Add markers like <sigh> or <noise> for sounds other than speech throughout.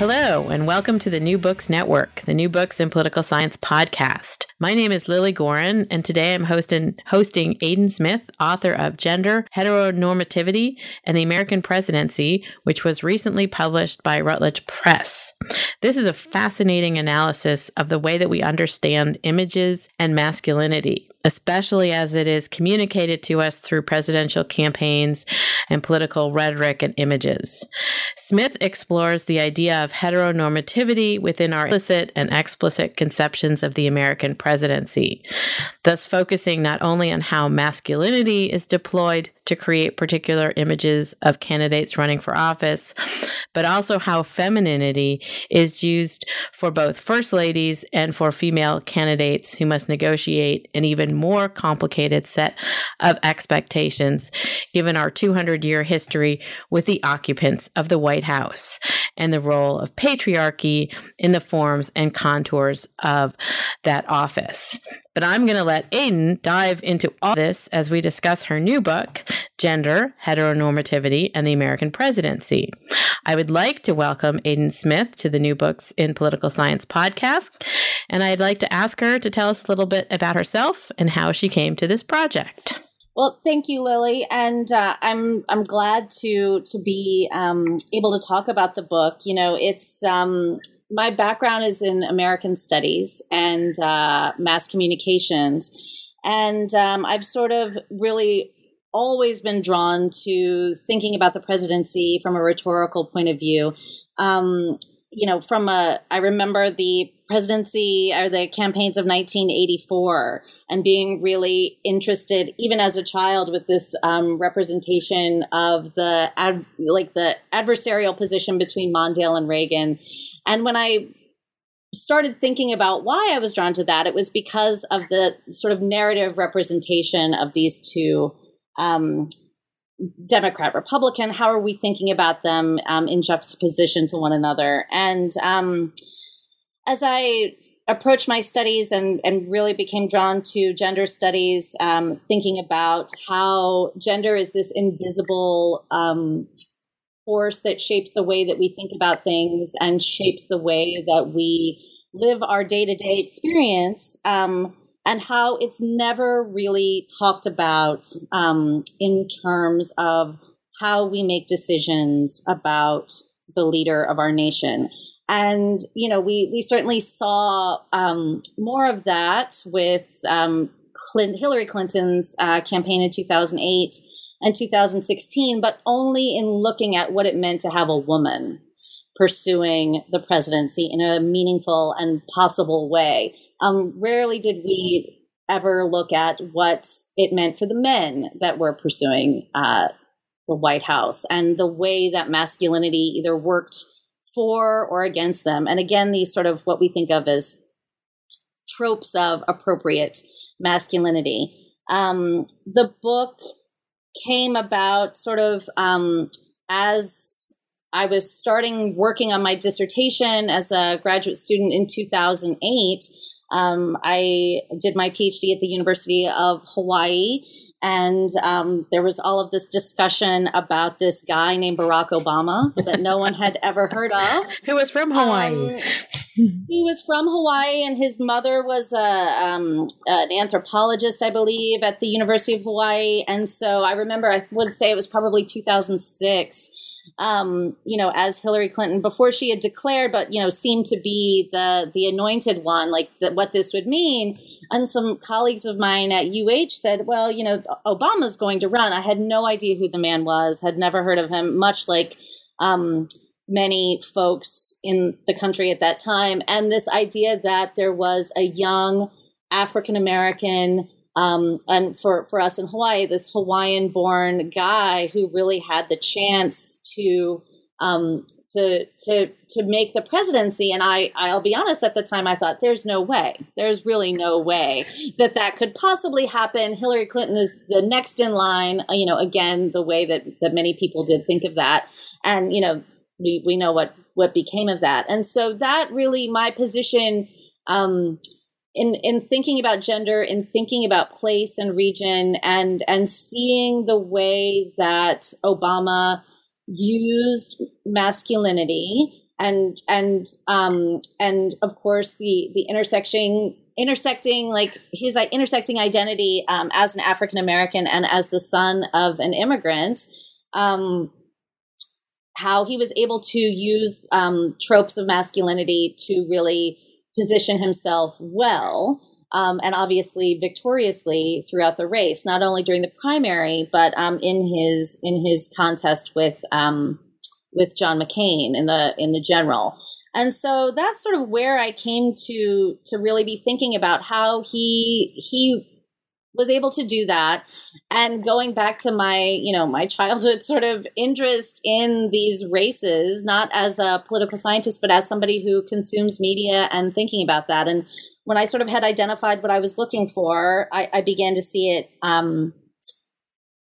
Hello, and welcome to the New Books Network, the New Books in Political Science podcast. My name is Lilly Goren, and today I'm hosting, hosting Aidan Smith, author of Gender, Heteronormativity, and the American Presidency, which was recently published by Routledge Press. This is a fascinating analysis of the way that we understand images and masculinity especially as it is communicated to us through presidential campaigns and political rhetoric and images. Smith explores the idea of heteronormativity within our implicit and explicit conceptions of the American presidency, thus focusing not only on how masculinity is deployed to create particular images of candidates running for office, but also how femininity is used for both first ladies and for female candidates who must negotiate an even more complicated set of expectations given our 200 year history with the occupants of the White House and the role of patriarchy in the forms and contours of that office. But I'm going to let Aidan dive into all this as we discuss her new book, Gender, Heteronormativity, and the American Presidency. I would like to welcome Aidan Smith to the New Books in Political Science podcast, and I'd like to ask her to tell us a little bit about herself and how she came to this project. Well, thank you, Lilly, and uh, I'm I'm glad to to be um, able to talk about the book. You know, it's um, my background is in American studies and uh, mass communications, and um, I've sort of really always been drawn to thinking about the presidency from a rhetorical point of view. Um, you know, from a, I remember the presidency or the campaigns of 1984 and being really interested, even as a child, with this um, representation of the ad, like the adversarial position between Mondale and Reagan. And when I started thinking about why I was drawn to that, it was because of the sort of narrative representation of these two um, Democrat, Republican. How are we thinking about them um, in juxtaposition to one another? And um, as I approached my studies and, and really became drawn to gender studies, um, thinking about how gender is this invisible um, force that shapes the way that we think about things and shapes the way that we live our day to day experience. Um, and how it's never really talked about um, in terms of how we make decisions about the leader of our nation. And you know, we we certainly saw um, more of that with um, Clinton, Hillary Clinton's uh, campaign in 2008 and 2016, but only in looking at what it meant to have a woman pursuing the presidency in a meaningful and possible way. Um, rarely did we ever look at what it meant for the men that were pursuing uh, the White House and the way that masculinity either worked for or against them. And again, these sort of what we think of as tropes of appropriate masculinity. Um, the book came about sort of um, as I was starting working on my dissertation as a graduate student in 2008. Um, I did my PhD at the University of Hawaii, and um, there was all of this discussion about this guy named Barack Obama that no one had <laughs> ever heard of. Who was from Hawaii? Um, he was from Hawaii, and his mother was a um, an anthropologist, I believe, at the University of Hawaii. And so I remember, I would say it was probably 2006 um, you know, as Hillary Clinton before she had declared, but you know, seemed to be the the anointed one, like the, what this would mean. And some colleagues of mine at UH said, "Well, you know, Obama's going to run." I had no idea who the man was, had never heard of him. Much like um, many folks in the country at that time, and this idea that there was a young African American um, and for, for us in Hawaii, this Hawaiian born guy who really had the chance to um, to to to make the presidency. And I I'll be honest, at the time I thought there's no way, there's really no way that that could possibly happen. Hillary Clinton is the next in line. Uh, you know, again, the way that that many people did think of that, and you know, we we know what what became of that. And so that really my position. Um, in in thinking about gender in thinking about place and region and and seeing the way that obama used masculinity and and um and of course the the intersecting intersecting like his intersecting identity um, as an african american and as the son of an immigrant um how he was able to use um, tropes of masculinity to really position himself well um, and obviously victoriously throughout the race, not only during the primary, but um, in his in his contest with um, with John McCain in the in the general. And so that's sort of where I came to to really be thinking about how he he was able to do that. And going back to my you know my <laughs> childhood sort of interest in these races not as a political scientist but as somebody who consumes media and thinking about that. And when i sort of had identified what i was looking for i, I began to see it um,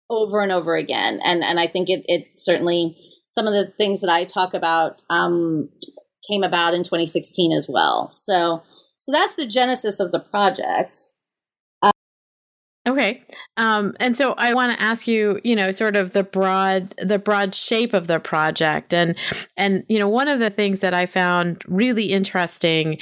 over and over again. And and i think it, it certainly some of the things that i talk about um, came about in 2016 as well. So so that's the genesis of the project Okay. Um, and so I want to ask you, you know, sort of the broad the broad shape of the project and and you know, one of the things that I found really interesting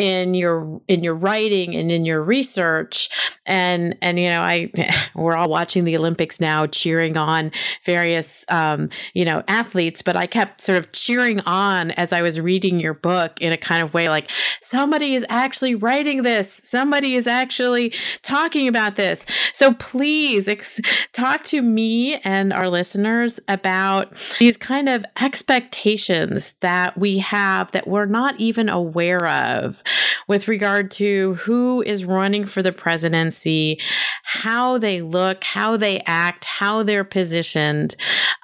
in your in your writing and in your research. And and you know i <laughs> we're all watching the olympics now cheering on various um, you know athletes. But i kept sort of cheering on as i was reading your book in a kind of way like somebody is actually writing this. Somebody is actually talking about this. So please ex- talk to me and our listeners about these kind of expectations that we have that we're not even aware of with regard to who is running for the presidency, how they look, how they act, how they're positioned.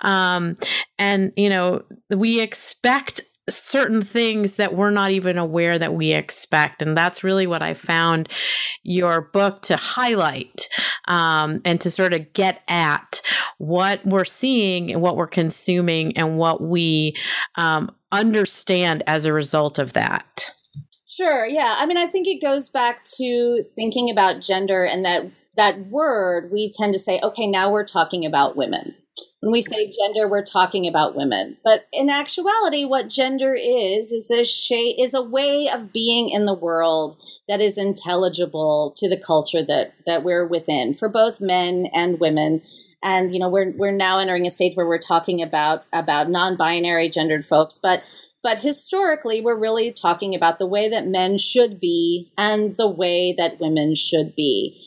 Um, and, you know, we expect certain things that we're not even aware that we expect. And that's really what I found your book to highlight um, and to sort of get at what we're seeing and what we're consuming and what we um, understand as a result of that. Sure. Yeah. I mean, I think it goes back to thinking about gender and that that word we tend to say, okay, now we're talking about women. When we say gender, we're talking about women. But in actuality, what gender is is a shape, is a way of being in the world that is intelligible to the culture that that we're within for both men and women. And you know, we're we're now entering a stage where we're talking about about non-binary gendered folks, but but historically, we're really talking about the way that men should be and the way that women should be,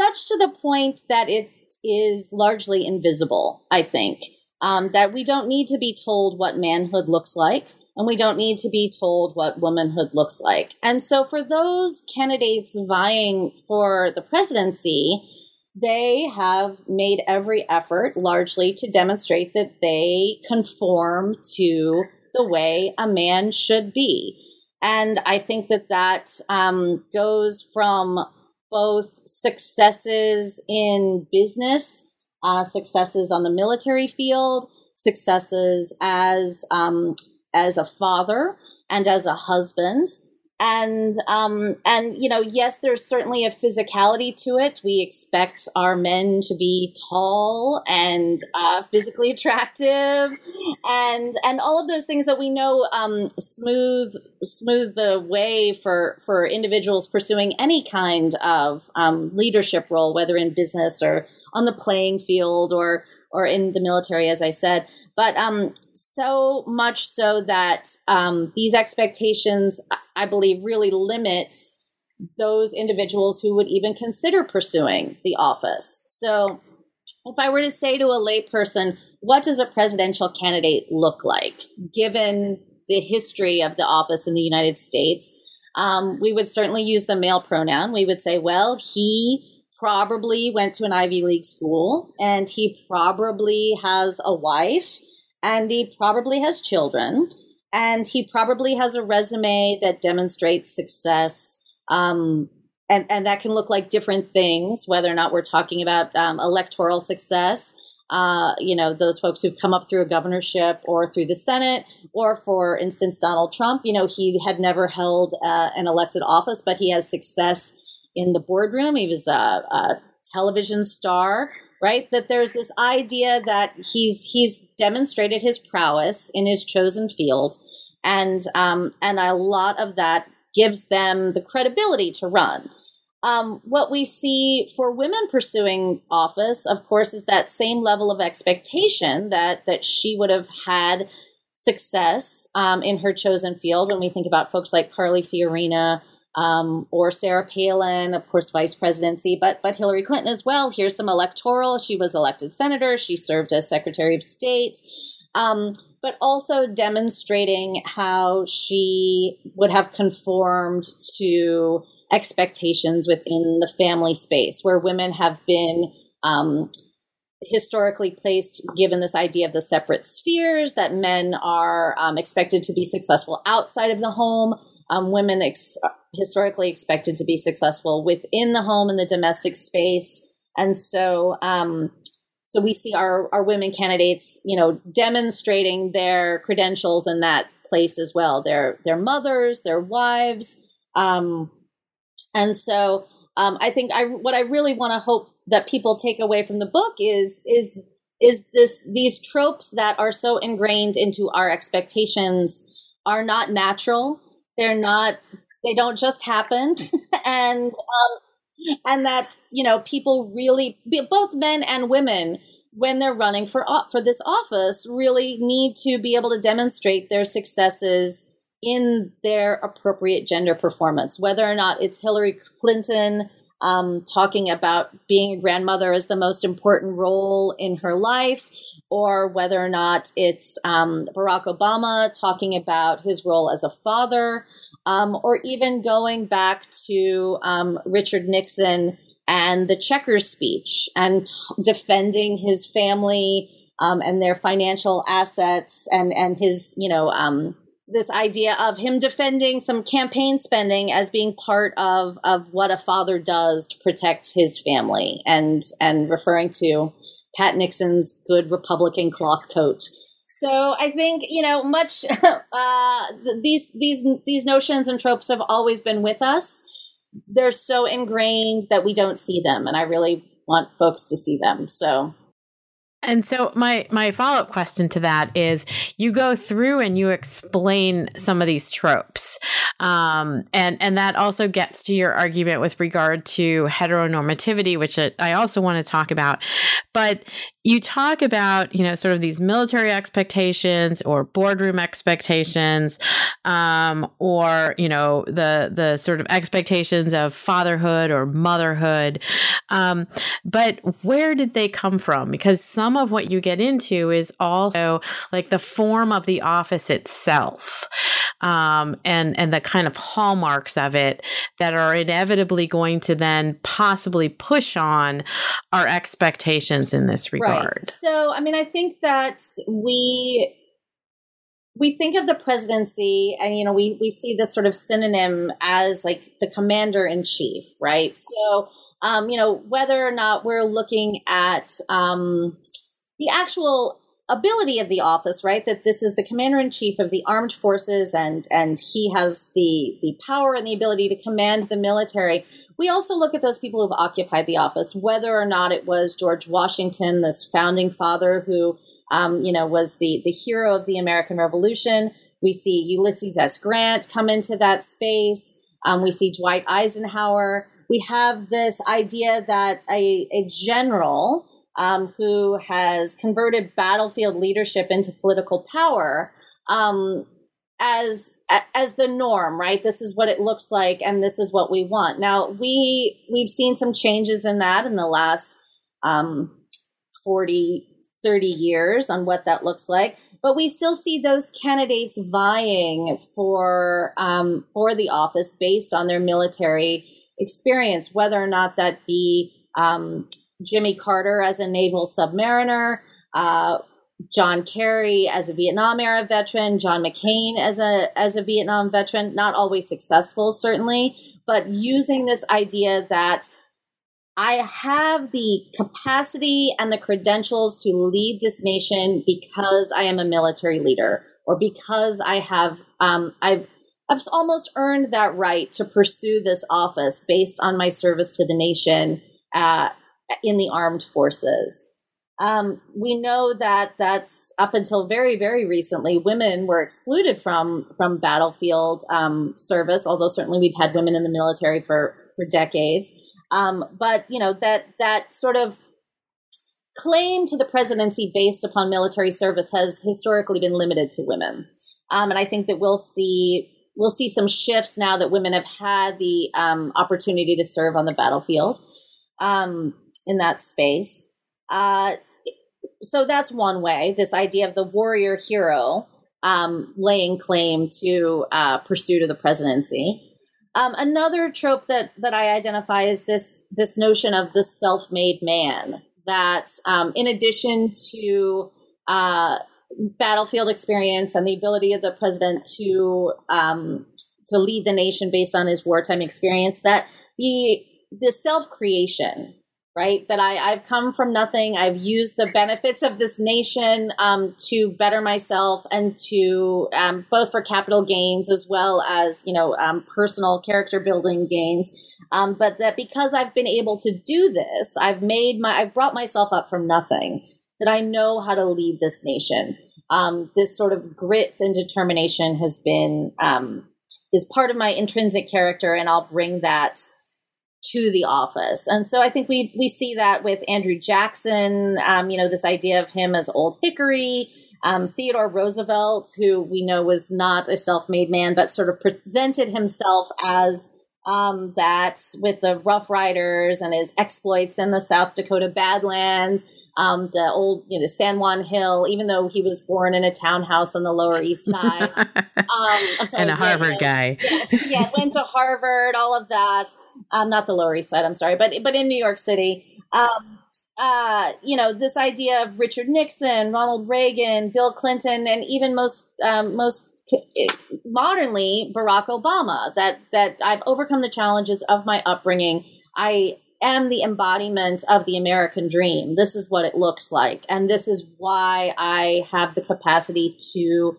such to the point that it is largely invisible, I think. Um, that we don't need to be told what manhood looks like, and we don't need to be told what womanhood looks like. And so, for those candidates vying for the presidency, they have made every effort largely to demonstrate that they conform to the way a man should be. And I think that that um, goes from both successes in business uh, successes on the military field, successes as um, as a father and as a husband and um and you know yes there's certainly a physicality to it. We expect our men to be tall and uh, physically attractive. And and all of those things that we know um smooth smooth the way for for individuals pursuing any kind of um, leadership role whether in business or on the playing field or or in the military, as I said. But um, so much so that um, these expectations, I believe, really limit those individuals who would even consider pursuing the office. So, if I were to say to a layperson, what does a presidential candidate look like, given the history of the office in the United States? Um, we would certainly use the male pronoun. We would say, well, he probably went to an Ivy League school and he probably has a wife and he probably has children and he probably has a resume that demonstrates success. Um, and, and that can look like different things, whether or not we're talking about um, electoral success. Uh, you know, those folks who've come up through a governorship or through the Senate, or for instance, Donald Trump, you know, he had never held uh, an elected office, but he has success in the boardroom. He was a, a television star, right? That there's this idea that he's he's demonstrated his prowess in his chosen field, and um, and a lot of that gives them the credibility to run. Um, what we see for women pursuing office, of course, is that same level of expectation that that she would have had success um, in her chosen field. When we think about folks like Carly Fiorina, um, or Sarah Palin, of course, vice presidency, but but Hillary Clinton as well. Here's some electoral. She was elected senator. She served as Secretary of State. Um, but also demonstrating how she would have conformed to expectations within the family space, where women have been um, historically placed, given this idea of the separate spheres, that men are um, expected to be successful outside of the home, um, women ex- historically expected to be successful within the home in the domestic space. And so, um, so we see our, our women candidates, you know, demonstrating their credentials in that place as well. They're, they're mothers, they're wives. Um, and so, um, I think I, what I really want to hope that people take away from the book is is is this these tropes that are so ingrained into our expectations are not natural. They're not they don't just happen. <laughs> And um and that you know people really both men and women when they're running for for this office really need to be able to demonstrate their successes in their appropriate gender performance whether or not it's Hillary Clinton um, talking about being a grandmother as the most important role in her life, or whether or not it's um, Barack Obama talking about his role as a father, um, or even going back to um, Richard Nixon and the checkers speech and t- defending his family um, and their financial assets and and his you know um, this idea of him defending some campaign spending as being part of of what a father does to protect his family and and referring to Pat Nixon's good Republican cloth coat. So I think you know much <laughs> uh, these these these notions and tropes have always been with us. They're so ingrained that we don't see them, and I really want folks to see them. So and so my my follow-up question to that is you go through and you explain some of these tropes. Um, and and that also gets to your argument with regard to heteronormativity, which I also want to talk about. But you talk about you know sort of these military expectations or boardroom expectations um, or you know the the sort of expectations of fatherhood or motherhood um, but where did they come from because some of what you get into is also like the form of the office itself um, and and the kind of hallmarks of it that are inevitably going to then possibly push on our expectations in this regard Right. So, I mean, I think that we we think of the presidency and you know we we see this sort of synonym as like the commander in chief right? So um you know whether or not we're looking at um the actual ability of the office, right? That this is the commander in chief of the armed forces, and and he has the the power and the ability to command the military. We also look at those people who've occupied the office, whether or not it was George Washington, this founding father who, um, you know, was the the hero of the American Revolution. We see Ulysses S. Grant come into that space. Um, we see Dwight Eisenhower. We have this idea that a, a general um, who has converted battlefield leadership into political power um, as as the norm right? This is what it looks like and this is what we want. Now we we've seen some changes in that in the last um, 40 30 years on what that looks like but we still see those candidates vying for um, for the office based on their military experience whether or not that be um, Jimmy Carter as a naval submariner, uh, John Kerry as a Vietnam era veteran, John McCain as a as a Vietnam veteran, not always successful certainly, but using this idea that I have the capacity and the credentials to lead this nation because I am a military leader or because I have um, I've I've almost earned that right to pursue this office based on my service to the nation uh, in the armed forces. Um, we know that that's up until very, very recently, women were excluded from from battlefield um, service. Although certainly we've had women in the military for for decades, um, but you know that that sort of claim to the presidency based upon military service has historically been limited to women, um, and I think that we'll see we'll see some shifts now that women have had the um, opportunity to serve on the battlefield. Um, in that space. Uh, so that's one way. This idea of the warrior hero um, laying claim to uh, pursuit of the presidency. Um, another trope that that I identify is this this notion of the self-made man. That um, in addition to uh, battlefield experience and the ability of the president to um, to lead the nation based on his wartime experience, that the the self creation right? That I, I've come from nothing. I've used the benefits of this nation um, to better myself and to um, both for capital gains as well as, you know, um, personal character building gains. Um, but that because I've been able to do this, I've made my, I've brought myself up from nothing. That I know how to lead this nation. Um, this sort of grit and determination has been um, is part of my intrinsic character, and I'll bring that to the office. And so I think we we see that with Andrew Jackson, um, you know, this idea of him as old hickory, um, Theodore Roosevelt, who we know was not a self-made man, but sort of presented himself as um, that with the Rough Riders and his exploits in the South Dakota Badlands, um, the old you know San Juan Hill, even though he was born in a townhouse on the Lower East Side, <laughs> um, sorry, and a Harvard guy. Yes, yeah, went to Harvard, all of that. Um, not the Lower East Side, I'm sorry, but but in New York City. Um, uh, you know, this idea of Richard Nixon, Ronald Reagan, Bill Clinton, and even most um, most modernly Barack Obama that that I've overcome the challenges of my upbringing. I am the embodiment of the American dream. This is what it looks like and this is why I have the capacity to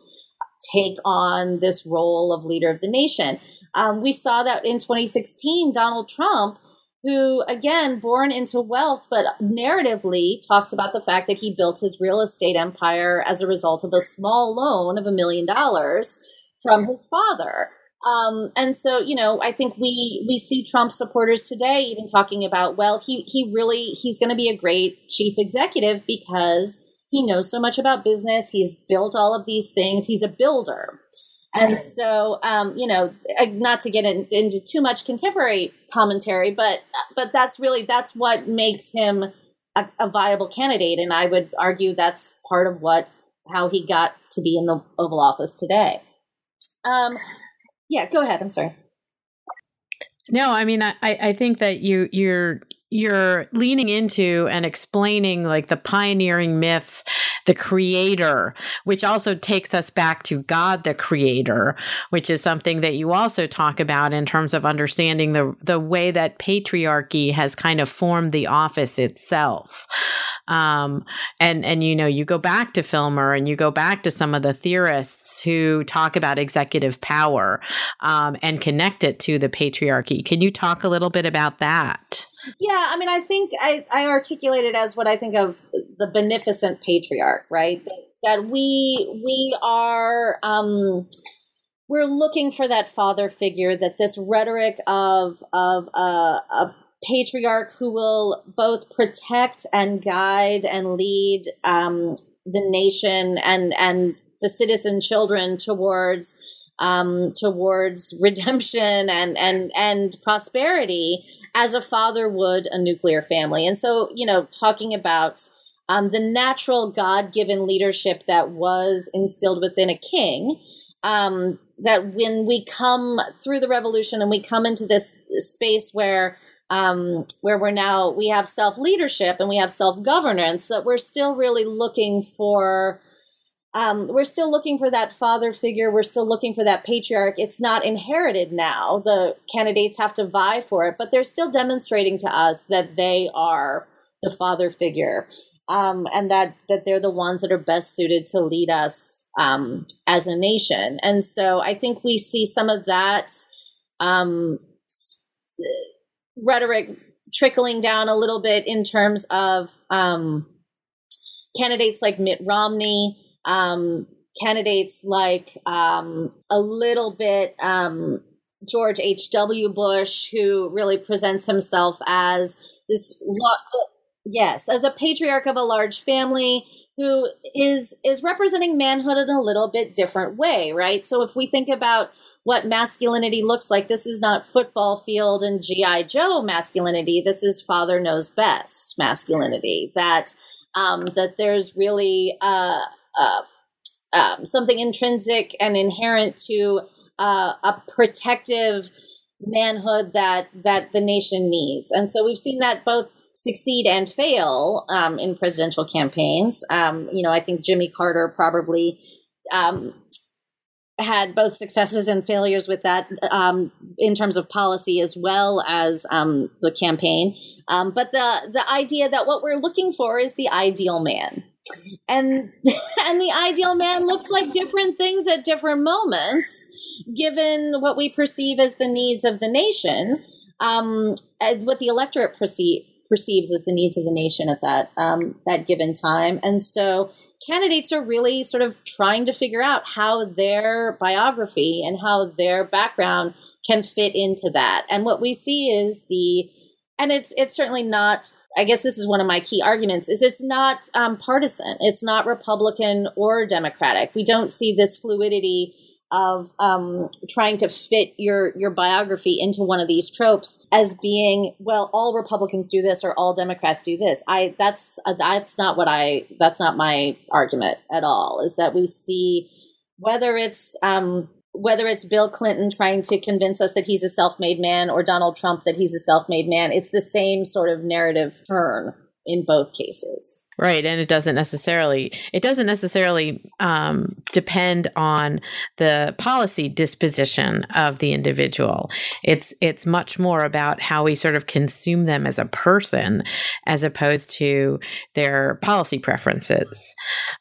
take on this role of leader of the nation. Um, we saw that in 2016 Donald Trump who again born into wealth but narratively talks about the fact that he built his real estate empire as a result of a small loan of a million dollars from his father. Um, and so you know i think we we see trump supporters today even talking about well he he really he's going to be a great chief executive because he knows so much about business. He's built all of these things. He's a builder and so, um, you know, not to get in, into too much contemporary commentary, but but that's really that's what makes him a, a, viable candidate, and I would argue that's part of what how he got to be in the Oval Office today. Um, yeah, go ahead. I'm sorry. No, I mean, I, I think that you you're you're leaning into and explaining like the pioneering myth the creator, which also takes us back to God the creator, which is something that you also talk about in terms of understanding the the way that patriarchy has kind of formed the office itself. Um, and and you know you go back to Filmer and you go back to some of the theorists who talk about executive power um, and connect it to the patriarchy. Can you talk a little bit about that? Yeah, I mean, I think I, I articulate it as what I think of the beneficent patriarch, right? That, we we are um, we're looking for that father figure. That this rhetoric of of uh, a patriarch who will both protect and guide and lead um, the nation and and the citizen children towards um, towards <laughs> redemption and and and prosperity as a father would a nuclear family. And so, you know, talking about um, the natural God given leadership that was instilled within a king. Um, that when we come through the revolution and we come into this space where um, where we're now we have self leadership and we have self governance, that we're still really looking for um, we're still looking for that father figure. We're still looking for that patriarch. It's not inherited now. The candidates have to vie for it, but they're still demonstrating to us that they are the father figure, um, and that that they're the ones that are best suited to lead us um, as a nation. And so, I think we see some of that um, rhetoric trickling down a little bit in terms of um, candidates like Mitt Romney um, candidates like um, a little bit um, George H.W. Bush, who really presents himself as this. Lo- yes, as a patriarch of a large family who is is representing manhood in a little bit different way, right? So if we think about what masculinity looks like, this is not football field and GI Joe masculinity. This is father knows best masculinity. That um, that there's really uh, uh, um, something intrinsic and inherent to uh, a protective manhood that that the nation needs, and so we've seen that both succeed and fail um, in presidential campaigns. Um, you know, I think Jimmy Carter probably um, had both successes and failures with that um, in terms of policy as well as um, the campaign. Um, but the the idea that what we're looking for is the ideal man, and <laughs> and the ideal man looks like different things at different moments given what we perceive as the needs of the nation um what the electorate perceive perceives as the needs of the nation at that um, that given time. And so candidates are really sort of trying to figure out how their biography and how their background can fit into that. And what we see is the and it's it's certainly not I guess this is one of my key arguments is it's not um, partisan. It's not Republican or Democratic. We don't see this fluidity of um, trying to fit your your biography into one of these tropes as being well all republicans do this or all democrats do this i that's uh, that's not what i that's not my argument at all is that we see whether it's um, whether it's Bill Clinton trying to convince us that he's a self made man or Donald Trump that he's a self made man, it's the same sort of narrative turn in both cases. Right, and it doesn't necessarily it doesn't necessarily um, depend on the policy disposition of the individual. It's it's much more about how we sort of consume them as a person, as opposed to their policy preferences.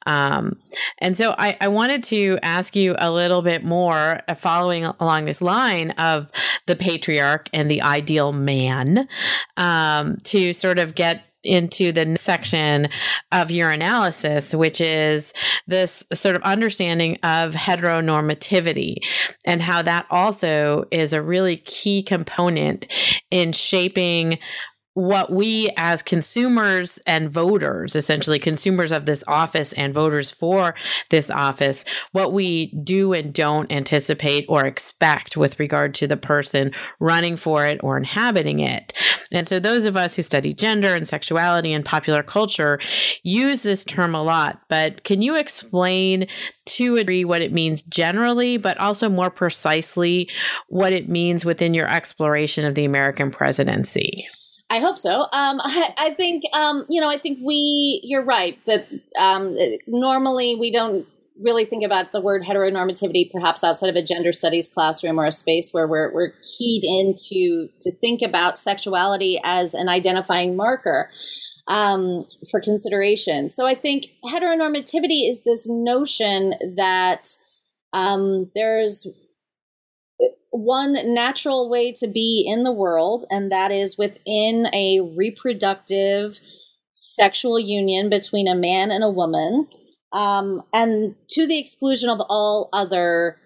Um, and so I, I wanted to ask you a little bit more, uh, following along this line of the patriarch and the ideal man, um, to sort of get into the section of your analysis, which is this sort of understanding of heteronormativity and how that also is a really key component in shaping what we as consumers and voters, essentially consumers of this office and voters for this office, what we do and don't anticipate or expect with regard to the person running for it or inhabiting it. And so, those of us who study gender and sexuality and popular culture use this term a lot. But can you explain to a degree what it means generally, but also more precisely what it means within your exploration of the American presidency? I hope so. Um, <laughs> I, I, think, um, you know, I think we, you're right that um, normally we don't really think about the word heteronormativity perhaps outside of a gender studies classroom or a space where we're, we're keyed into to think about sexuality as an identifying marker um, for consideration. So I think heteronormativity is this notion that um, there's one natural way to be in the world, and that is within a reproductive sexual union between a man and a woman, um, and to the exclusion of all other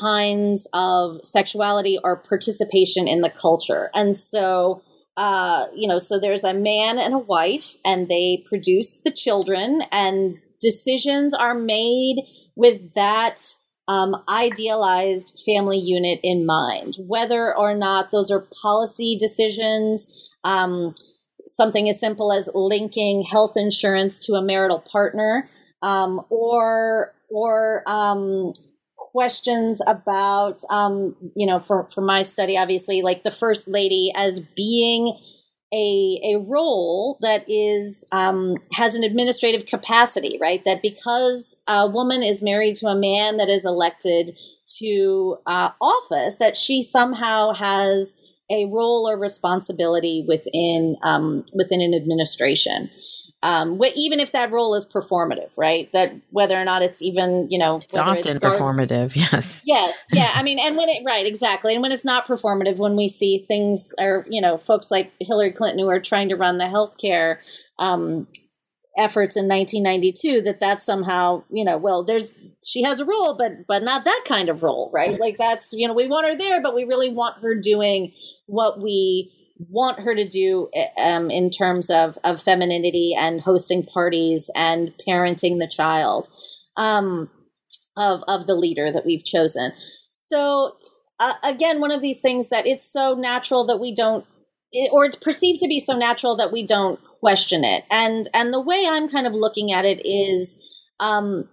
kinds of sexuality or participation in the culture. And so, uh, you know, so there's a man and a wife, and they produce the children, and decisions are made with that um, idealized family unit in mind, whether or not those are policy decisions. Um, something as simple as linking health insurance to a marital partner, um, or or um, questions about um, you know for for my study, obviously, like the first lady as being a a role that is um, has an administrative capacity, right? That because a woman is married to a man that is elected to uh, office, that she somehow has a role or responsibility within um, within an administration um, wh- even if that role is performative, right? That whether or not it's even, you know, it's often it's performative. <laughs> Yes. Yes. Yeah. I mean, and when it, right, exactly. And when it's not performative, when we see things or, you know, folks like Hillary Clinton who are trying to run the healthcare, um, efforts in 1992 that that's somehow you know well there's she has a role but but not that kind of role right like that's you know we want her there but we really want her doing what we want her to do um, in terms of, of femininity and hosting parties and parenting the child um, of, of the leader that we've chosen. So, uh, again, one of these things that it's so natural that we don't it, or it's perceived to be so natural that we don't question it. And and the way I'm kind of looking at it is um,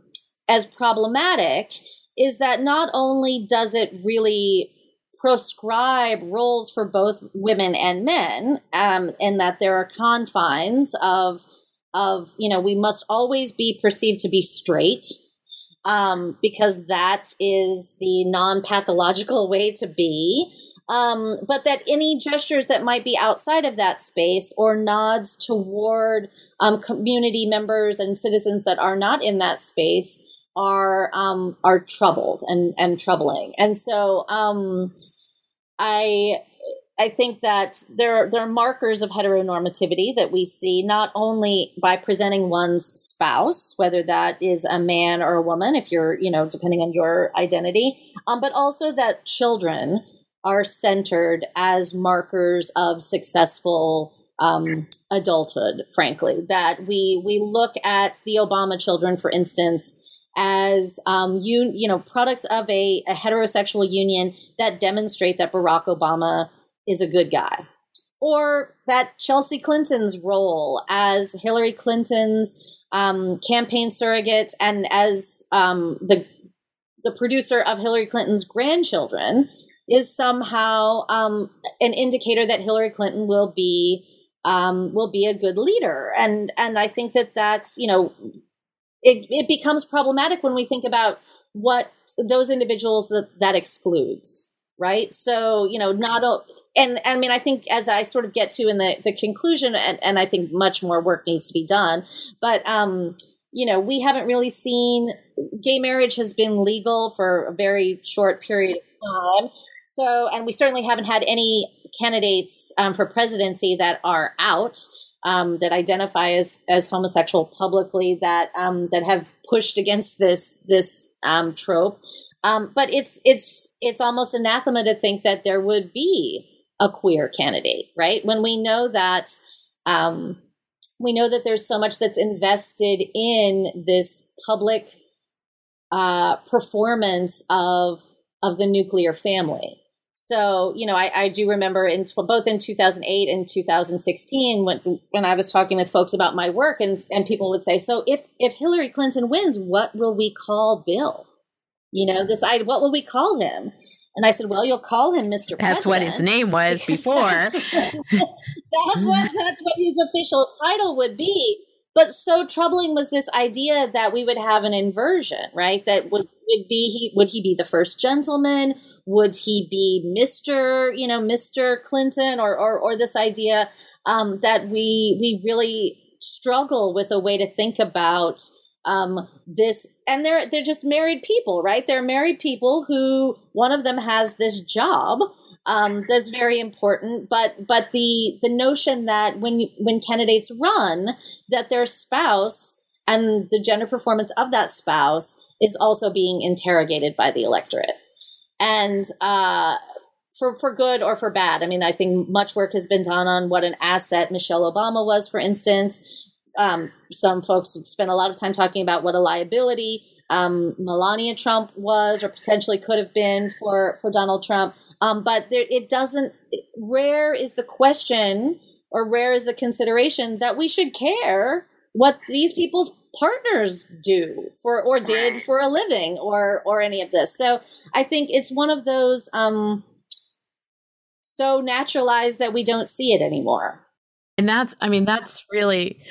as problematic is that not only does it really proscribe roles for both women and men, um, and that there are confines of of you know we must always be perceived to be straight um, because that is the non pathological way to be. Um, but that any gestures that might be outside of that space or nods toward um, community members and citizens that are not in that space are um, are troubled and and troubling. And so um, I I think that there there are markers of heteronormativity that we see not only by presenting one's spouse, whether that is a man or a woman, if you're you know depending on your identity, um, but also that children are centered as markers of successful um, adulthood. Frankly, that we we look at the Obama children, for instance as um, you you know products of a, a heterosexual union that demonstrate that Barack Obama is a good guy, or that Chelsea Clinton's role as Hillary Clinton's um, campaign surrogate and as um, the the producer of Hillary Clinton's grandchildren is somehow um, an indicator that Hillary Clinton will be um, will be a good leader, and and I think that that's you know it, it becomes problematic when we think about what those individuals that, that excludes right? So you know not a, and, i mean i think as i sort of get to in the, the conclusion and, and i think much more work needs to be done but um you know we haven't really seen gay marriage has been legal for a very short period of time. So and we certainly haven't had any candidates um, for presidency that are out um, that identify as as homosexual publicly that um, that have pushed against this this um, trope. Um, but it's it's it's almost anathema to think that there would be a queer candidate, right? When we know that um, we know that there's so much that's invested in this public uh, performance of of the nuclear family so, you know, I, I do remember in both in 2008 and 2016 when when I was talking with folks about my work, and and people would say, "So if if Hillary Clinton wins, what will we call Bill?" You know, this I what will we call him? And I said, well, you'll call him Mr. President. That's what his name was <laughs> before. that's what that's what his <laughs> official title would be. But so troubling was this idea that we would have an inversion, right? That would would be he would he be the first gentleman? Would he be Mister, you know, Mister Clinton, or or or this idea um, that we we really struggle with a way to think about um, this and they're they're just married people right they're married people who one of them has this job um, that's very important but but the the notion that when when candidates run that their spouse and the gender performance of that spouse is also being interrogated by the electorate and uh, for for good or for bad. I mean, I think much work has been done on what an asset Michelle Obama was, for instance. Um, some folks spent a lot of time talking about what a liability um, Melania Trump was or potentially could have been for for Donald Trump. Um, but there, it doesn't. Rare is the question, or rare is the consideration that we should care what these people's partners do for or did for a living or or any of this. So I think it's one of those um, so naturalized that we don't see it anymore. And that's, I mean, that's really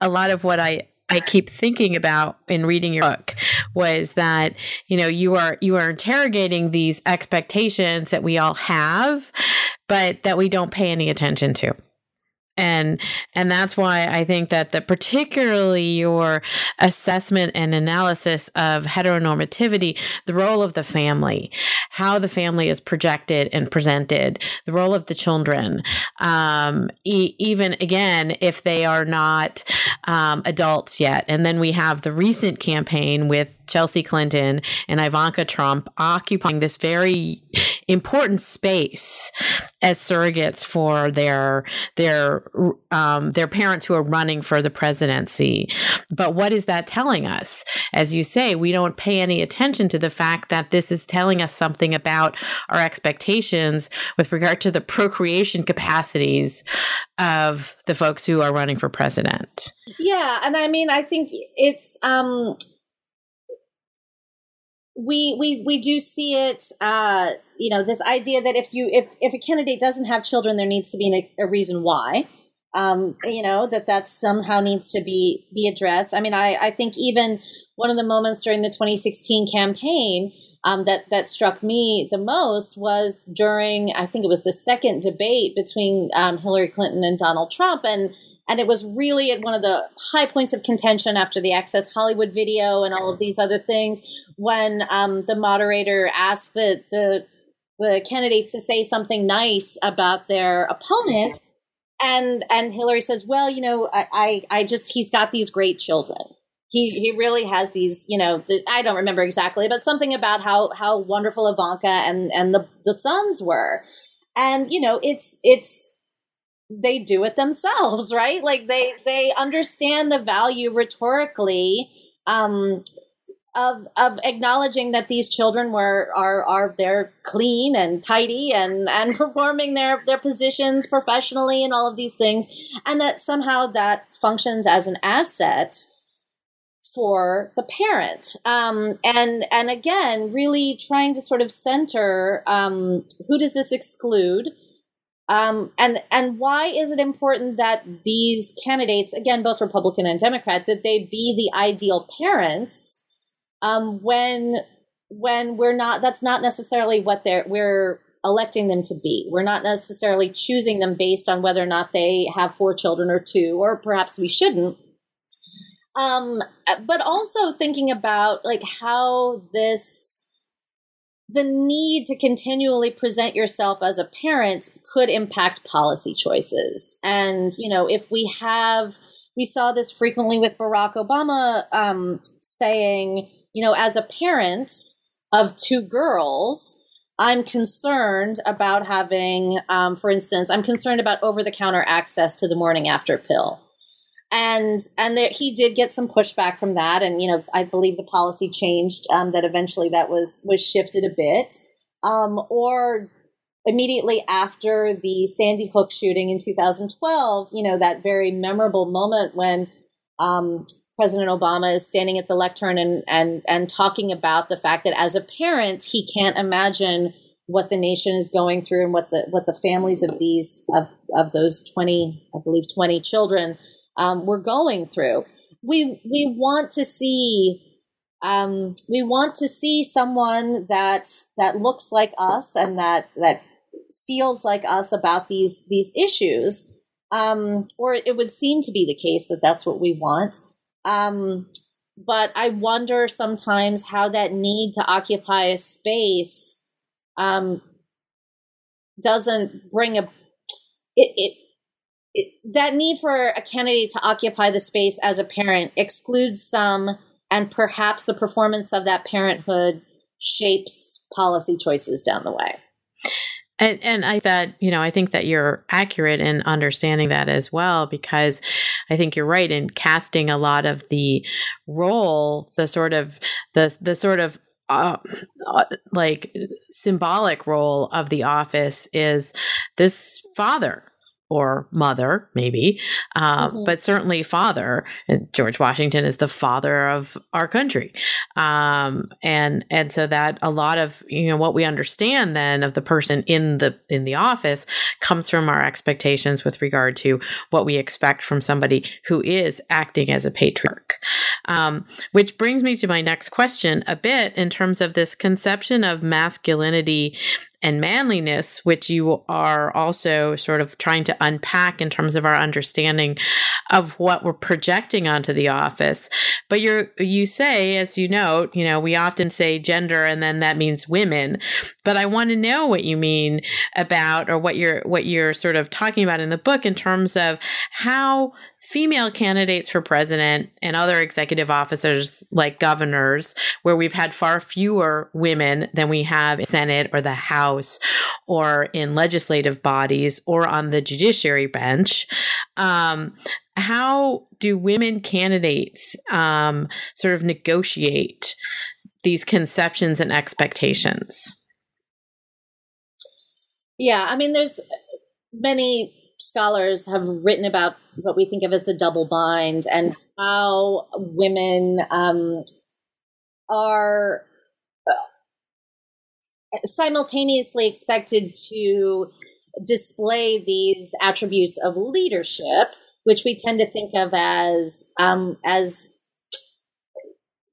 a lot of what I I keep thinking about in reading your book was that you know you are you are interrogating these expectations that we all have but that we don't pay any attention to and and that's why i think that the particularly your assessment and analysis of heteronormativity the role of the family how the family is projected and presented the role of the children um, e- even again if they are not um, adults yet. And then we have the recent campaign with Chelsea Clinton and Ivanka Trump occupying this very important space as surrogates for their their um, their parents who are running for the presidency. But what is that telling us? As you say, we don't pay any attention to the fact that this is telling us something about our expectations with regard to the procreation capacities of the folks who are running for president. Yeah, and I mean, I think it's um we we we do see it uh you know this idea that if you if if a candidate doesn't have children there needs to be a, a reason why. Um you know that that somehow needs to be be addressed. I mean i i think even one of the moments during the 2016 campaign um, that that struck me the most was during I think it was the second debate between um, Hillary Clinton and Donald Trump, and and it was really at one of the high points of contention after the Access Hollywood video and all of these other things when um, the moderator asked the the the candidates to say something nice about their opponent. And and Hillary says, "Well, you know, I, I, I just he's got these great children." he he really has these you know i don't remember exactly but something about how how wonderful ivanka and and the the sons were. And you know it's it's they do it themselves <laughs> right? Like they they understand the value rhetorically um of of acknowledging that these children were are are they're clean and tidy and and performing their their positions professionally and all of these things and that somehow that functions as an asset for the parent. Um, and and again really trying to sort of center um, who does this exclude? Um, and and why is it important that these candidates again both republican and democrat that they be the ideal parents um, when when we're not that's not necessarily what they're we're electing them to be. We're not necessarily choosing them based on whether or not they have four children or two or perhaps we shouldn't. Um but also thinking about like how this the need to continually present yourself as a parent could impact policy choices. And you know if we have we saw this frequently with barack obama um, saying you know as a parent of two girls i'm concerned about having um, for instance i'm concerned about over-the-counter access to the morning after pill. And and there, he did get some pushback from that. And you know i believe the policy changed um, that eventually that was was shifted a bit. Um, or immediately after the sandy hook shooting in 2012 you know that very memorable moment when um, President Obama is standing at the lectern and and and talking about the fact that as a parent he can't imagine what the nation is going through and what the what the families of these of of those 20 I believe 20 children um, were going through. We we want to see um, we want to see someone that that looks like us and that that feels like us about these these issues um, or it would seem to be the case that that's what we want um, but i wonder sometimes how that need to occupy a space um, doesn't bring a it, it it, that need for a candidate to occupy the space as a parent excludes some and perhaps the performance of that parenthood shapes policy choices down the way. And, and I that you know I think that you're accurate in understanding that as well because I think you're right in casting a lot of the role the sort of the the sort of uh, uh, like symbolic role of the office is this father or mother, maybe, uh, mm-hmm. but certainly father. George Washington is the father of our country, um, and and so that a lot of you know what we understand then of the person in the in the office comes from our expectations with regard to what we expect from somebody who is acting as a patriarch. Um, which brings me to my next question, a bit in terms of this conception of masculinity and manliness, which you are also sort of trying to unpack in terms of our understanding of what we're projecting onto the office. But you you say, as you note, you know, we often say gender and then that means women. But I want to know what you mean about or what you're what you're sort of talking about in the book in terms of how female candidates for president and other executive officers like governors, where we've had far fewer women than we have in Senate or the House or in legislative bodies or on the judiciary bench. Um, how do women candidates um, sort of negotiate these conceptions and expectations? Yeah, I mean, there's many scholars have written about what we think of as the double bind and how women um, are uh, simultaneously expected to display these attributes of leadership, which we tend to think of as um, as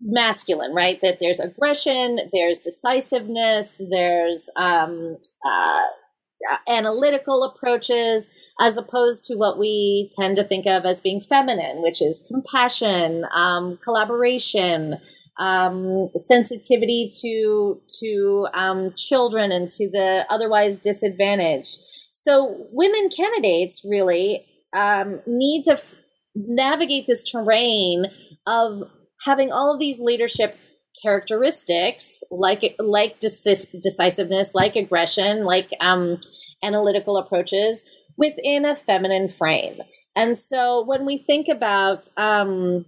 masculine, right? That there's aggression, there's decisiveness, there's um, uh, analytical approaches as opposed to what we tend to think of as being feminine, which is compassion, um, collaboration, um, sensitivity to to um, children and to the otherwise disadvantaged. So, women candidates really um, need to f- navigate this terrain of having all of these leadership characteristics like like decis- decisiveness like aggression like um, analytical approaches within a feminine frame. And so when we think about um,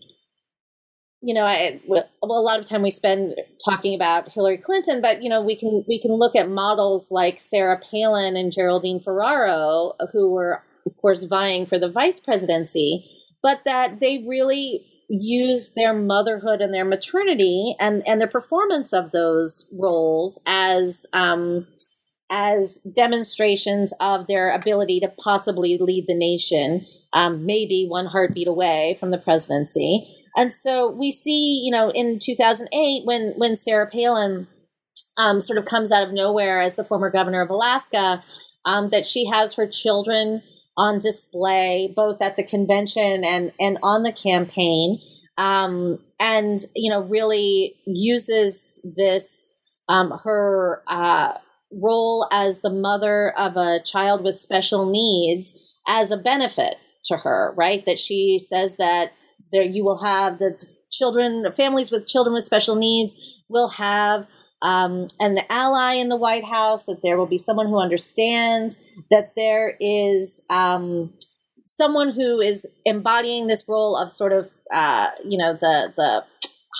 you know I, well, a lot of time we spend talking about hillary clinton but you know we can we can look at models like sarah palin and geraldine ferraro who were of course vying for the vice presidency but that they really use their motherhood and their maternity and and their performance of those roles as um, as demonstrations of their ability to possibly lead the nation, um, maybe one heartbeat away from the presidency. And so we see, you know, in 2008 when when Sarah Palin um, sort of comes out of nowhere as the former governor of Alaska, um, that she has her children on display both at the convention and and on the campaign um, and you know really uses this um, her uh, role as the mother of a child with special needs as a benefit to her right? That she says that there you will have the children families with children with special needs will have um, and the ally in the White House, that there will be someone who understands, that there is um, someone who is embodying this role of sort of, uh, you know, the the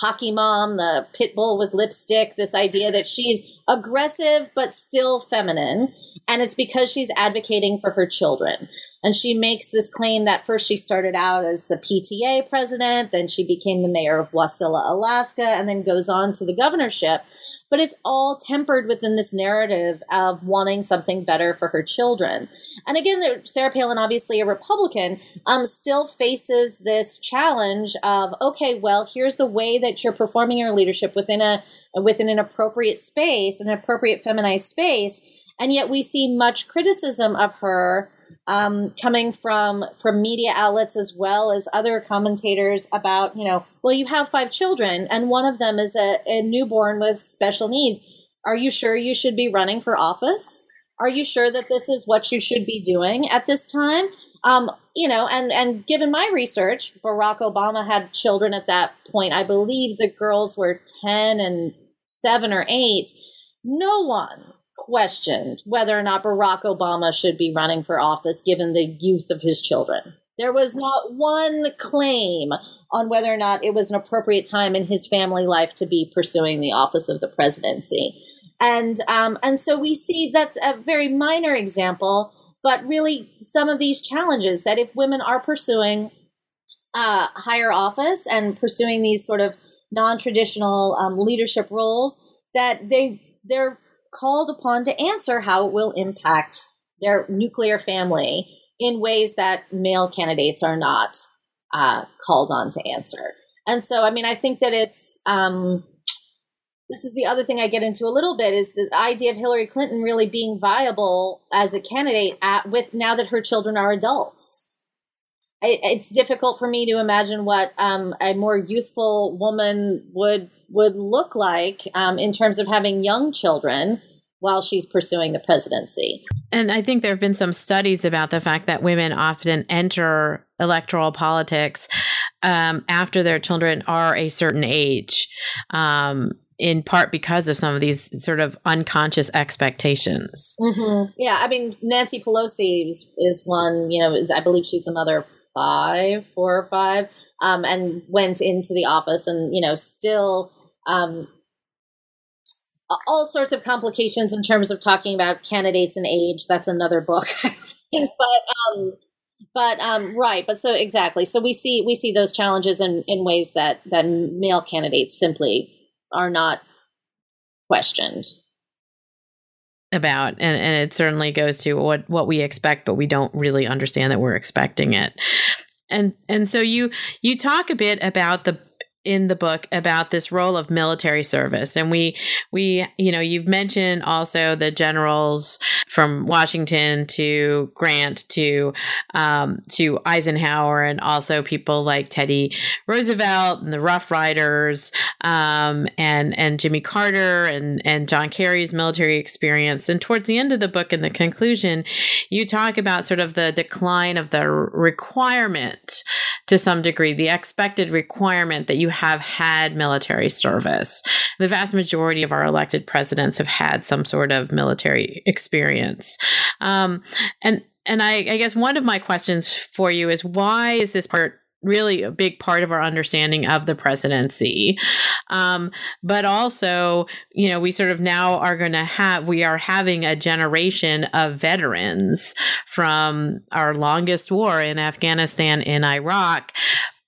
hockey mom, the pit bull with lipstick, this idea that she's aggressive but still feminine. And it's because she's advocating for her children. And she makes this claim that first she started out as the PTA president, then she became the mayor of Wasilla, Alaska, and then goes on to the governorship. But it's all tempered within this narrative of wanting something better for her children. And again, Sarah Palin, obviously a Republican, um, still faces this challenge of okay, well, here's the way that you're performing your leadership within a within an appropriate space, an appropriate feminized space, and yet we see much criticism of her um, coming from from media outlets as well as other commentators about you know well you have five children and one of them is a, a newborn with special needs are you sure you should be running for office are you sure that this is what you should be doing at this time um, you know, and and given my research, Barack Obama had children at that point. I believe the girls were ten and seven or eight. No one questioned whether or not Barack Obama should be running for office given the youth of his children. There was not one claim on whether or not it was an appropriate time in his family life to be pursuing the office of the presidency. And um, and so we see that's a very minor example but really some of these challenges that if women are pursuing uh, higher office and pursuing these sort of non-traditional um, leadership roles that they they're called upon to answer how it will impact their nuclear family in ways that male candidates are not uh, called on to answer and so i mean i think that it's um, this is the other thing I get into a little bit is the idea of Hillary Clinton really being viable as a candidate at, with now that her children are adults. It's difficult for me to imagine what um, a more youthful woman would would look like um, in terms of having young children while she's pursuing the presidency. And I think there have been some studies about the fact that women often enter electoral politics um, after their children are a certain age. Um, in part because of some of these sort of unconscious expectations. Mm-hmm. Yeah, I mean, Nancy Pelosi is, is, one, you know, I believe she's the mother of five, four or five, um, and went into the office and, you know, still. Um, all sorts of complications in terms of talking about candidates and age. That's another book, <laughs> I think. But um, but um, right. But so exactly. So we see we see those challenges in in ways that that male candidates simply are not questioned about and, and it certainly goes to what what we expect but we don't really understand that we're expecting it and and so you you talk a bit about the in the book about this role of military service. And we we you know you've mentioned also the generals from Washington to Grant to um, to Eisenhower and also people like Teddy Roosevelt and the Rough Riders um, and and Jimmy Carter and and John Kerry's military experience. And towards the end of the book in the conclusion you talk about sort of the decline of the requirement to some degree the expected requirement that you have had military service. The vast majority of our elected presidents have had some sort of military experience. Um, and and I, I guess one of my questions for you is why is this part really a big part of our understanding of the presidency. Um, but also, you know, we sort of now are going to have, we are having a generation of veterans from our longest war in Afghanistan in Iraq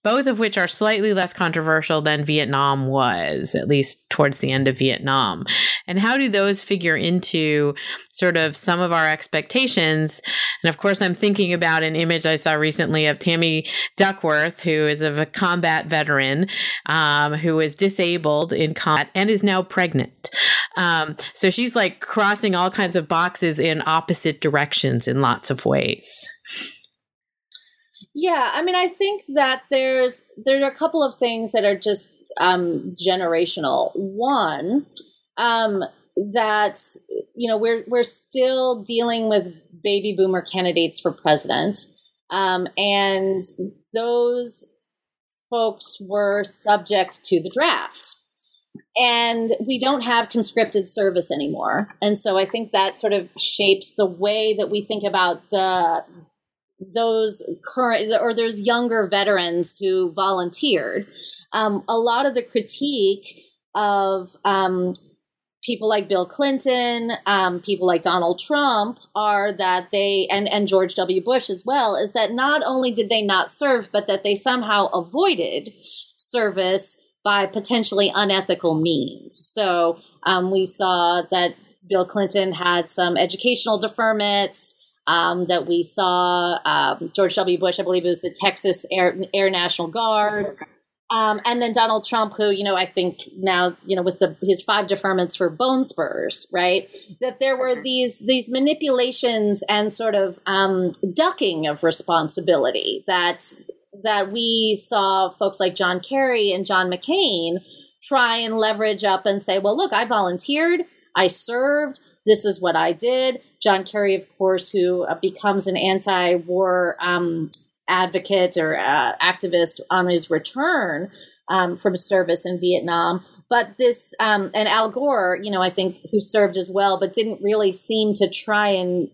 both of which are slightly less controversial than Vietnam was, at least towards the end of Vietnam. And how do those figure into sort of some of our expectations? And of course, I'm thinking about an image I saw recently of Tammy Duckworth, who is a combat veteran um, who was disabled in combat and is now pregnant. Um, so she's like crossing all kinds of boxes in opposite directions in lots of ways. Yeah, I mean, I think that there's there are a couple of things that are just um, generational. One, um, that you know we're we're still dealing with baby boomer candidates for president, um, and those folks were subject to the draft. And we don't have conscripted service anymore. And so I think that sort of shapes the way that we think about the those current or those younger veterans who volunteered. Um, a lot of the critique of um, people like Bill Clinton, um, people like Donald Trump are that they, and, and George W. Bush as well, is that not only did they not serve, but that they somehow avoided service by potentially unethical means. So um, we saw that Bill Clinton had some educational deferments. Um, that we saw um, George W. Bush, I believe it was the Texas Air, Air National Guard. Um, and then Donald Trump, who you know, I think now you know with the his five deferments for bone spurs, right? That there were these these manipulations and sort of um, ducking of responsibility that that we saw folks like John Kerry and John McCain try and leverage up and say, well, look, I volunteered, I served. This is what I did. John Kerry, of course, who uh, becomes an anti-war um, advocate or uh, activist on his return um, from service in Vietnam. But this, um, and Al Gore, you know, I think who served as well, but didn't really seem to try and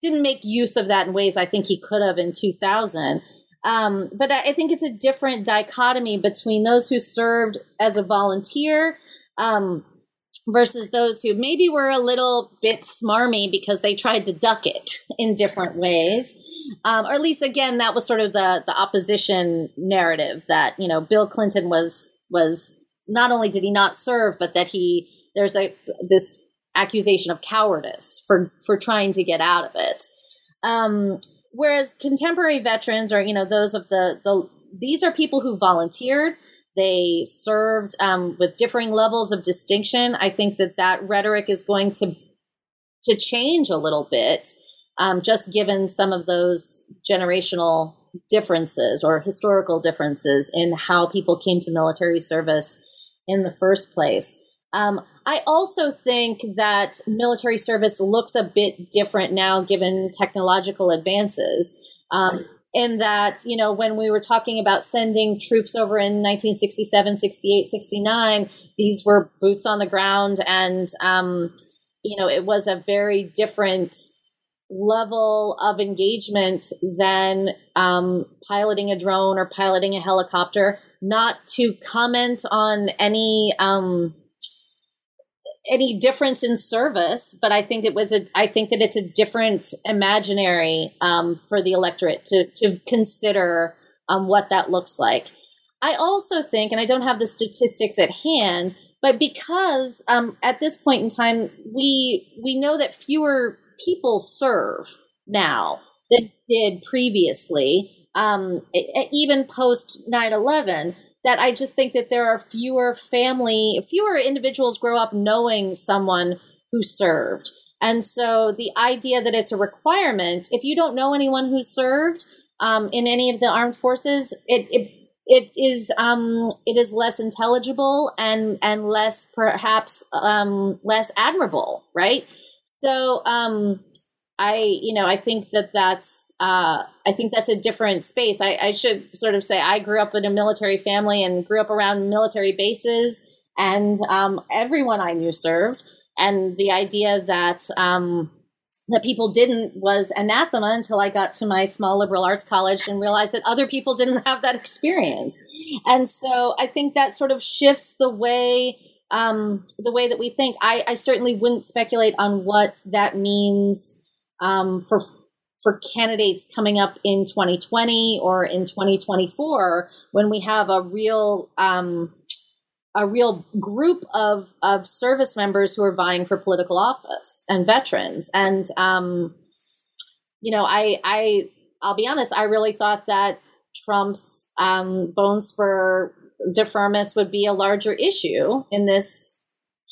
didn't make use of that in ways I think he could have in 2000. Um, but I think it's a different dichotomy between those who served as a volunteer um, versus those who maybe were a little bit smarmy because they tried to duck it <laughs> in different ways. Um, or at least, again, that was sort of the the opposition narrative that you know Bill Clinton was was not only did he not serve, but that he there's a this accusation of cowardice for for trying to get out of it. Um, whereas contemporary veterans, or you know those of the the these are people who volunteered they served um, with differing levels of distinction. I think that that rhetoric is going to to change a little bit, um, just given some of those generational differences or historical differences in how people came to military service in the first place. Um, I also think that military service looks a bit different now, given technological advances. Um, in that, you know, when we were talking about sending troops over in 1967, 68, 69, these were boots on the ground. And, um, you know, it was a very different level of engagement than um, piloting a drone or piloting a helicopter. Not to comment on any. Um, any difference in service, but I think it was a. I think that it's a different imaginary um, for the electorate to to consider um, what that looks like. I also think, and I don't have the statistics at hand, but because um, at this point in time we we know that fewer people serve now than did previously, um, even post 9 11 that I just think that there are fewer family, fewer individuals grow up knowing someone who served. And so the idea that it's a requirement, if you don't know anyone who served um, in any of the armed forces, it, it it is um, it is less intelligible and and less perhaps um, less admirable, right? So um, I, you know, I think that that's, uh, I think that's a different space. I, I should sort of say I grew up in a military family and grew up around military bases, and um, everyone I knew served. And the idea that um, that people didn't was anathema until I got to my small liberal arts college and realized that other people didn't have that experience. And so I think that sort of shifts the way um, the way that we think. I, I certainly wouldn't speculate on what that means um, for for candidates coming up in 2020 or in 2024 when we have a real um, a real group of of service members who are vying for political office and veterans. And um, you know I I I'll be honest I really thought that Trump's um, bone spur deferments would be a larger issue in this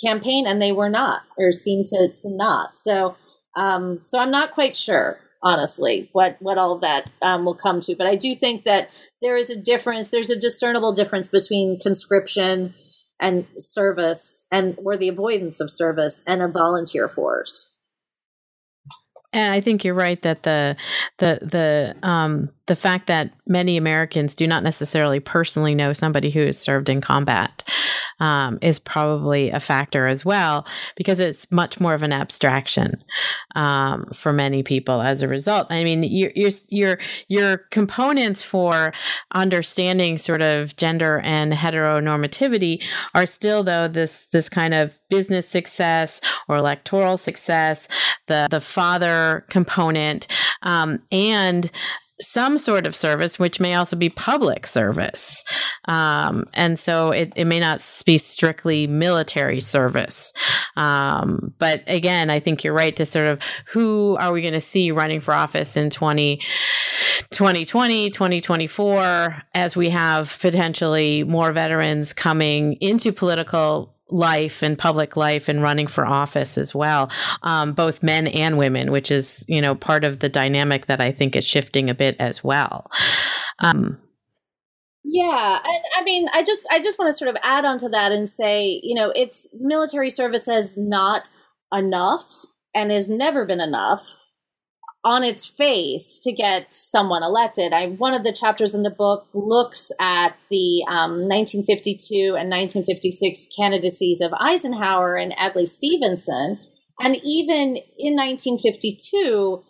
campaign and they were not or seem to to not. So um, so I'm not quite sure, honestly, what what all of that um, will come to. But I do think that there is a difference. There's a discernible difference between conscription and service, and or the avoidance of service, and a volunteer force. And I think you're right that the the the um, the fact that many Americans do not necessarily personally know somebody who has served in combat um, is probably a factor as well because it's much more of an abstraction um, for many people as a result. I mean, your your your your components for understanding sort of gender and heteronormativity are still though this this kind of business success or electoral success, the the father component, um, and some sort of service, which may also be public service. Um, and so it, it may not be strictly military service. Um, but again, I think you're right to sort of who are we going to see running for office in 20, 2020, 2024, as we have potentially more veterans coming into political life and public life and running for office as well, um, both men and women, which is you know part of the dynamic that I think is shifting a bit as well. Um, yeah, and I mean, I just I just want to sort of add on to that and say, you know, it's military service has not enough and has never been enough on its face to get someone elected. I one of the chapters in the book looks at the um, 1952 and 1956 candidacies of Eisenhower and Adlai Stevenson, and even in 1952,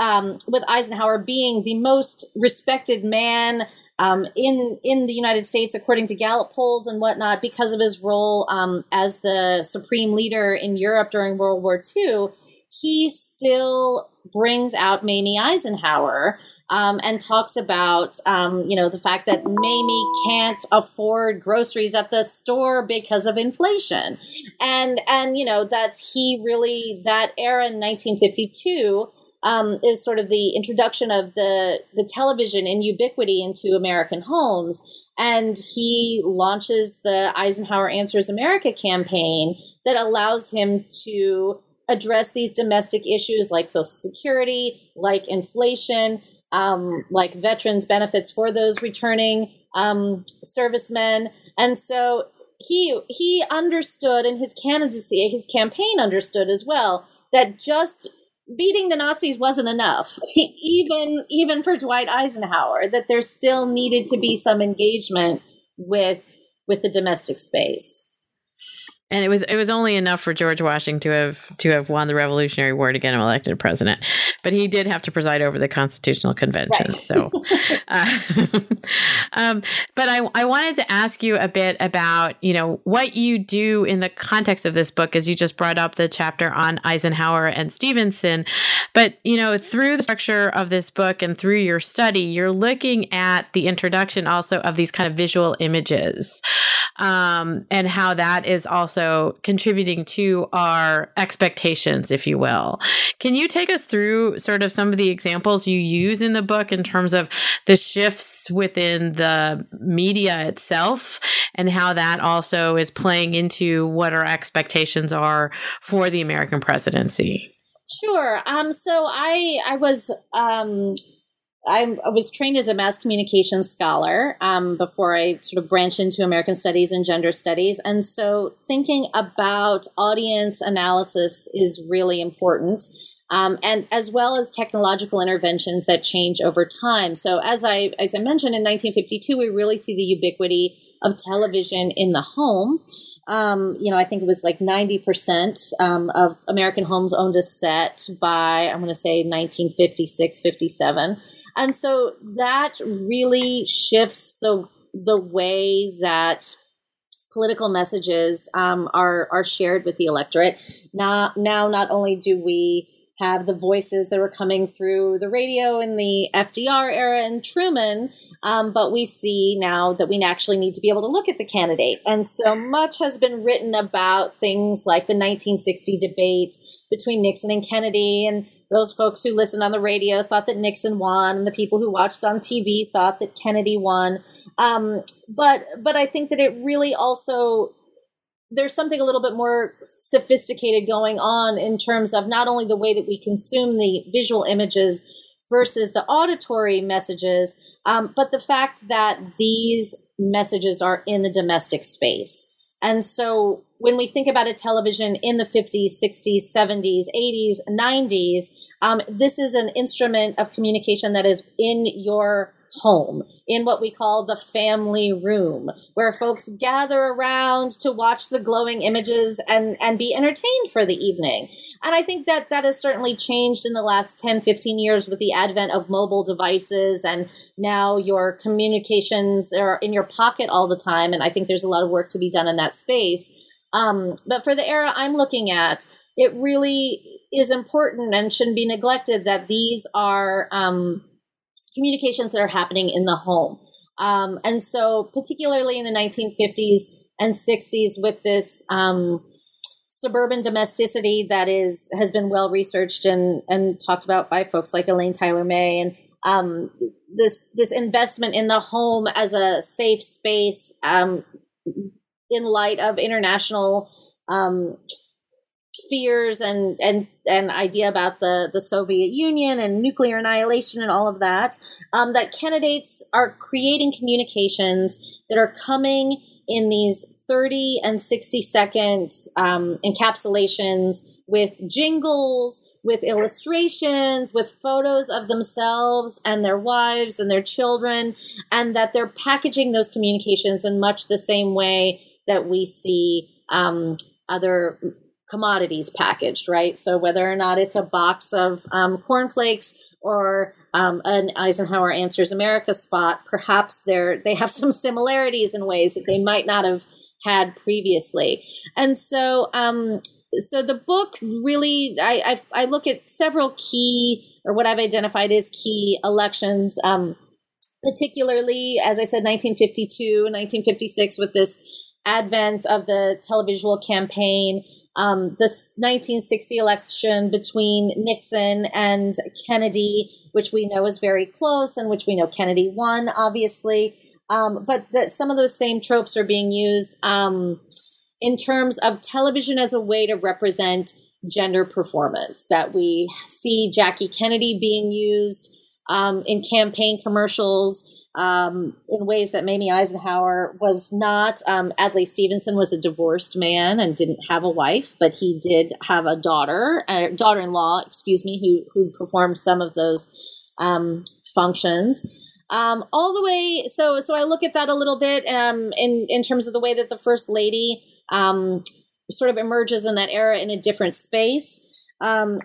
um, with Eisenhower being the most respected man. Um, in in the United States, according to Gallup polls and whatnot, because of his role um, as the supreme leader in Europe during World War II, he still brings out Mamie Eisenhower um, and talks about, um, you know, the fact that Mamie can't afford groceries at the store because of inflation, and and you know that he really that era in 1952 um, is sort of the introduction of the the television in ubiquity into American homes, and he launches the Eisenhower Answers America campaign that allows him to address these domestic issues like Social Security, like inflation, um, like veterans benefits for those returning um, servicemen, and so he he understood, and his candidacy, his campaign understood as well that just beating the Nazis wasn't enough, <laughs> even even for Dwight Eisenhower. That there still needed to be some engagement with with the domestic space and it was it was only enough for George Washington to have to have won the Revolutionary War to get him elected president, but he did have to preside over the Constitutional Convention. Right. So, <laughs> uh, <laughs> um, but I I wanted to ask you a bit about you know what you do in the context of this book, as you just brought up the chapter on Eisenhower and Stevenson, but you know through the structure of this book and through your study, you're looking at the introduction also of these kind of visual images, um, and how that is also also contributing to our expectations, if you will. Can you take us through sort of some of the examples you use in the book in terms of the shifts within the media itself and how that also is playing into what our expectations are for the American presidency? Sure. Um, so I I was um, I, I was trained as a mass communication scholar um, before I sort of branched into American studies and gender studies. And so thinking about audience analysis is really important. Um, and as well as technological interventions that change over time. So, as I as I mentioned in 1952, we really see the ubiquity of television in the home. Um, you know, I think it was like 90% um, of American homes owned a set by I'm going to say 1956, 57. And so that really shifts the the way that political messages um, are are shared with the electorate. Now, now not only do we have the voices that were coming through the radio in the FDR era and Truman. Um, but we see now that we actually need to be able to look at the candidate. And so much has been written about things like the 1960 debate between Nixon and Kennedy. And those folks who listened on the radio thought that Nixon won, and the people who watched on TV thought that Kennedy won. Um, but but I think that it really also there's something a little bit more sophisticated going on in terms of not only the way that we consume the visual images versus the auditory messages, um, but the fact that these messages are in the domestic space. And so when we think about a television in the 50s, 60s, 70s, 80s, 90s, um, this is an instrument of communication that is in your home in what we call the family room, where folks gather around to watch the glowing images and, and be entertained for the evening. And I think that that has certainly changed in the last 10, 15 years with the advent of mobile devices and now your communications are in your pocket all the time. And I think there's a lot of work to be done in that space. Um, but for the era I'm looking at, it really is important and shouldn't be neglected that these are um, communications that are happening in the home. Um, and so, particularly in the 1950s and 60s, with this um, suburban domesticity that is has been well researched and and talked about by folks like Elaine Tyler May, and um, this this investment in the home as a safe space um, in light of international um, fears and and and idea about the the Soviet Union and nuclear annihilation and all of that um, that candidates are creating communications that are coming in these 30 and 60 second um, encapsulations with jingles with illustrations with photos of themselves and their wives and their children and that they're packaging those communications in much the same way that we see um, other commodities packaged, right? So whether or not it's a box of um, cornflakes or um, an Eisenhower Answers America spot, perhaps they're they have <laughs> some similarities in ways that they might not have had previously. And so, um, so the book really, I, I, I look at several key or what I've identified as key elections. Um, particularly, as I said, 1952 1956 with this advent of the televisual campaign, um, the 1960 election between Nixon and Kennedy, which we know is very close and which we know Kennedy won, obviously. Um, but that some of those same tropes are being used um, in terms of television as a way to represent gender performance. That we see Jackie Kennedy being used um, in campaign commercials um, in ways that Mamie Eisenhower was not. Um, Adlai Stevenson was a divorced man and didn't have a wife, but he did have a daughter, a daughter-in-law, excuse me, who who performed some of those um, functions. Um, all the way, so so I look at that a little bit um, in in terms of the way that the first lady um, sort of emerges in that era in a different space. Um,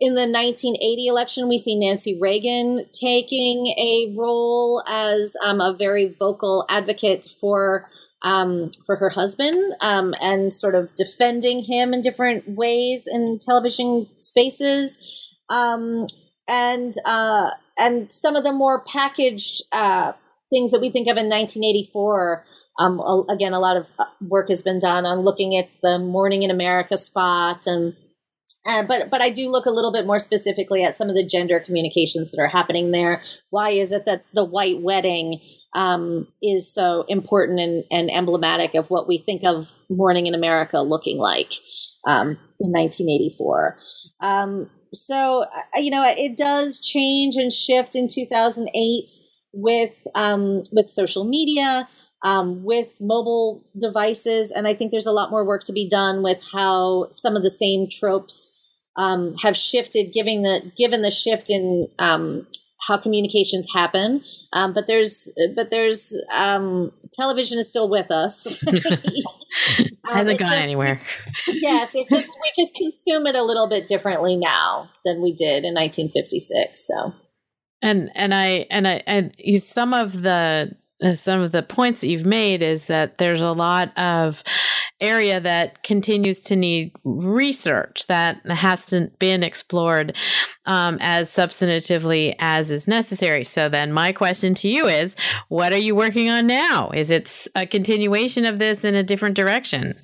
in the 1980 election, we see Nancy Reagan taking a role as um, a very vocal advocate for um, for her husband um, and sort of defending him in different ways in television spaces. Um, and uh, and some of the more packaged uh, things that we think of in 1984. Um, again, a lot of uh, work has been done on looking at the Morning in America spot and uh, but but I do look a little bit more specifically at some of the gender communications that are happening there. Why is it that the white wedding um, is so important and, and, emblematic of what we think of Morning in America looking like um, in 1984? Um, so you know it does change and shift in 2008 with um, with social media. Um, with mobile devices. And I think there's a lot more work to be done with how some of the same tropes um, have shifted, giving the given the shift in um, how communications happen. Um, but there's but there's um, television is still with us. <laughs> <laughs> Hasn't gone just, anywhere. <laughs> yes, it just we just consume it a little bit differently now than we did in 1956. So. And and I and I and some of the some of the points that you've made is that there's a lot of area that continues to need research that hasn't been explored um, as substantively as is necessary. So then my question to you is, what are you working on now? Is it a continuation of this in a different direction?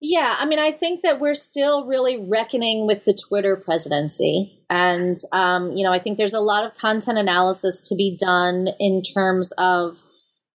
Yeah, I mean, I think that we're still really reckoning with the Twitter presidency. And, um, you know, I think there's a lot of content analysis to be done in terms of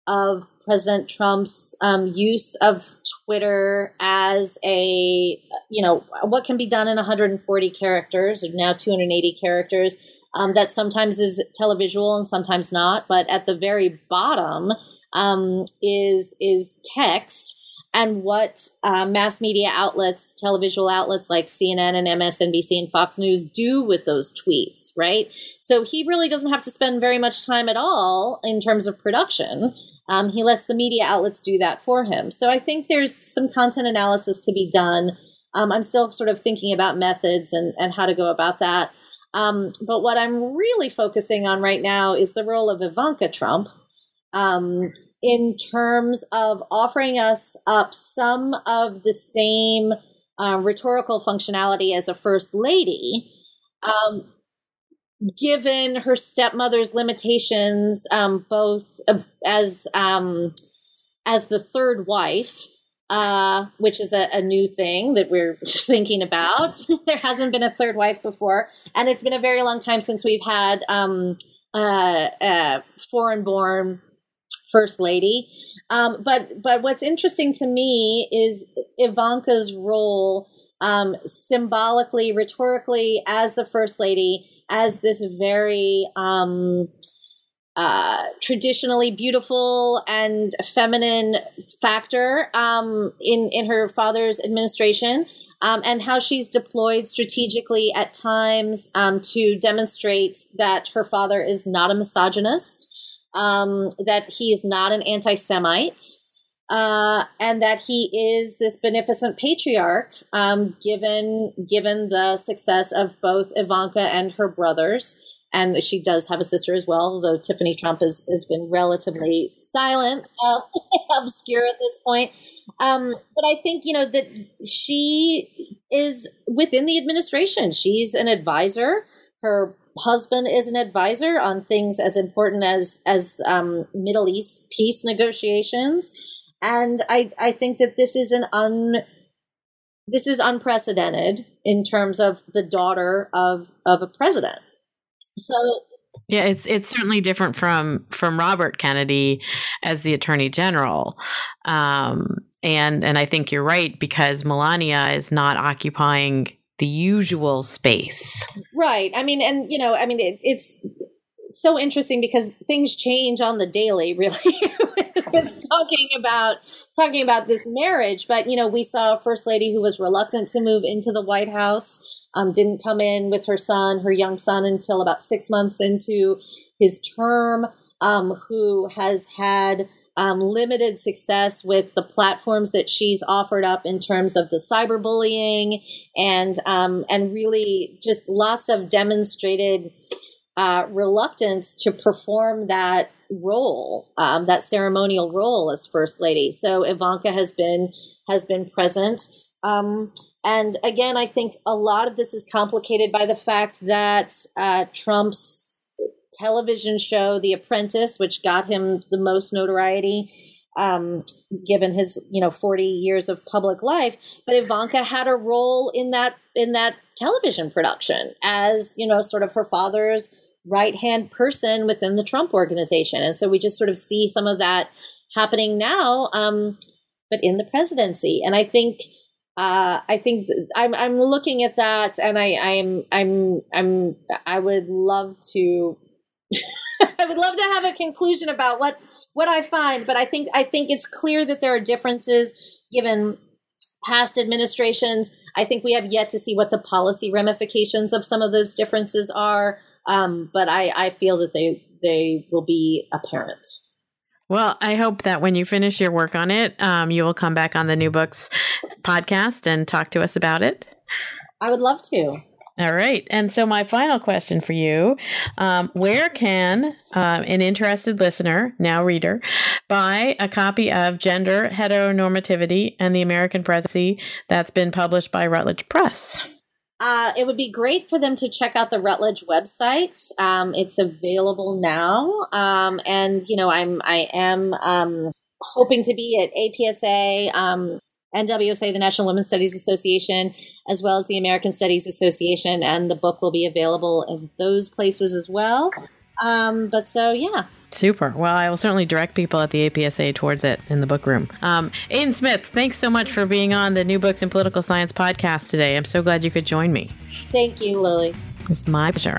of President Trump's um, use of Twitter as a, you know, what can be done in 140 characters or now 280 characters. Um, that sometimes is televisual and sometimes not, but at the very bottom um, is is text and what uh, mass media outlets, televisual outlets like CNN and MSNBC and Fox News do with those tweets, right? So he really doesn't have to spend very much time at all in terms of production. Um, he lets the media outlets do that for him. So I think there's some content analysis to be done. Um, I'm still sort of thinking about methods and, and how to go about that. Um, but what I'm really focusing on right now is the role of Ivanka Trump um, in terms of offering us up some of the same uh, rhetorical functionality as a first lady, um, given her stepmother's limitations, um, both uh, as um, as the third wife. Uh, which is a, a, new thing that we're <laughs> thinking about. <laughs> there hasn't been a third wife before, and it's been a very long time since we've had um, uh, uh, foreign born first lady. Um, but but what's interesting to me is Ivanka's role um, symbolically, rhetorically, as the first lady, as this very um, uh, traditionally beautiful and feminine factor um, in in her father's administration. Um, and how she's deployed strategically at times um, to demonstrate that her father is not a misogynist, um, that he's not an anti Semite, uh, and that he is this beneficent patriarch, um, given given the success of both Ivanka and her brothers. And she does have a sister as well, though Tiffany Trump has, has been relatively silent, uh, <laughs> obscure at this point. Um, but I think, you know, that she is within the administration. She's an advisor. Her husband is an advisor on things as important as as um, Middle East peace negotiations, and I I think that this is an un this is unprecedented in terms of the daughter of of a president. So yeah, it's it's certainly different from from Robert Kennedy as the Attorney General, um, and and I think you're right because Melania is not occupying the usual space. Right. I mean, and you know, I mean, it, it's so interesting because things change on the daily, <laughs> really, with talking about talking about this marriage. But you know, we saw a first lady who was reluctant to move into the White House. Um, didn't come in with her son, her young son, until about six months into his term. Um, who has had um, limited success with the platforms that she's offered up in terms of the cyberbullying and um, and really just lots of demonstrated uh, reluctance to perform that role, um, that ceremonial role as first lady. So Ivanka has been has been present. Um, and again, I think a lot of this is complicated by the fact that uh, Trump's television show, The Apprentice, which got him the most notoriety, um, given his you know 40 years of public life. But Ivanka had a role in that in that television production as you know sort of her father's right hand person within the Trump organization, and so we just sort of see some of that happening now, um, but in the presidency. And I think. Uh, I think I'm I'm looking at that, and I I'm I'm I'm I would love to <laughs> I would love to have a conclusion about what what I find, but I think I think it's clear that there are differences given past administrations. I think we have yet to see what the policy ramifications of some of those differences are, um, but I, I feel that they they will be apparent. Well, I hope that when you finish your work on it, um, you will come back on the New Books podcast and talk to us about it. I would love to. All right. And so, my final question for you um, Where can uh, an interested listener, now reader, buy a copy of Gender, Heteronormativity, and the American Presidency that's been published by Routledge Press? Uh, it would be great for them to check out the Routledge website. Um, it's available now, um, and you know I'm I am um, hoping to be at APSA um, NWSA, the National Women's Studies Association, as well as the American Studies Association, and the book will be available in those places as well. Um, but so, yeah. Super. Well, I will certainly direct people at the APSA towards it in the book room. Um, Aidan Smith, thanks so much for being on the New Books in Political Science podcast today. I'm so glad you could join me. Thank you, Lilly. It's my pleasure.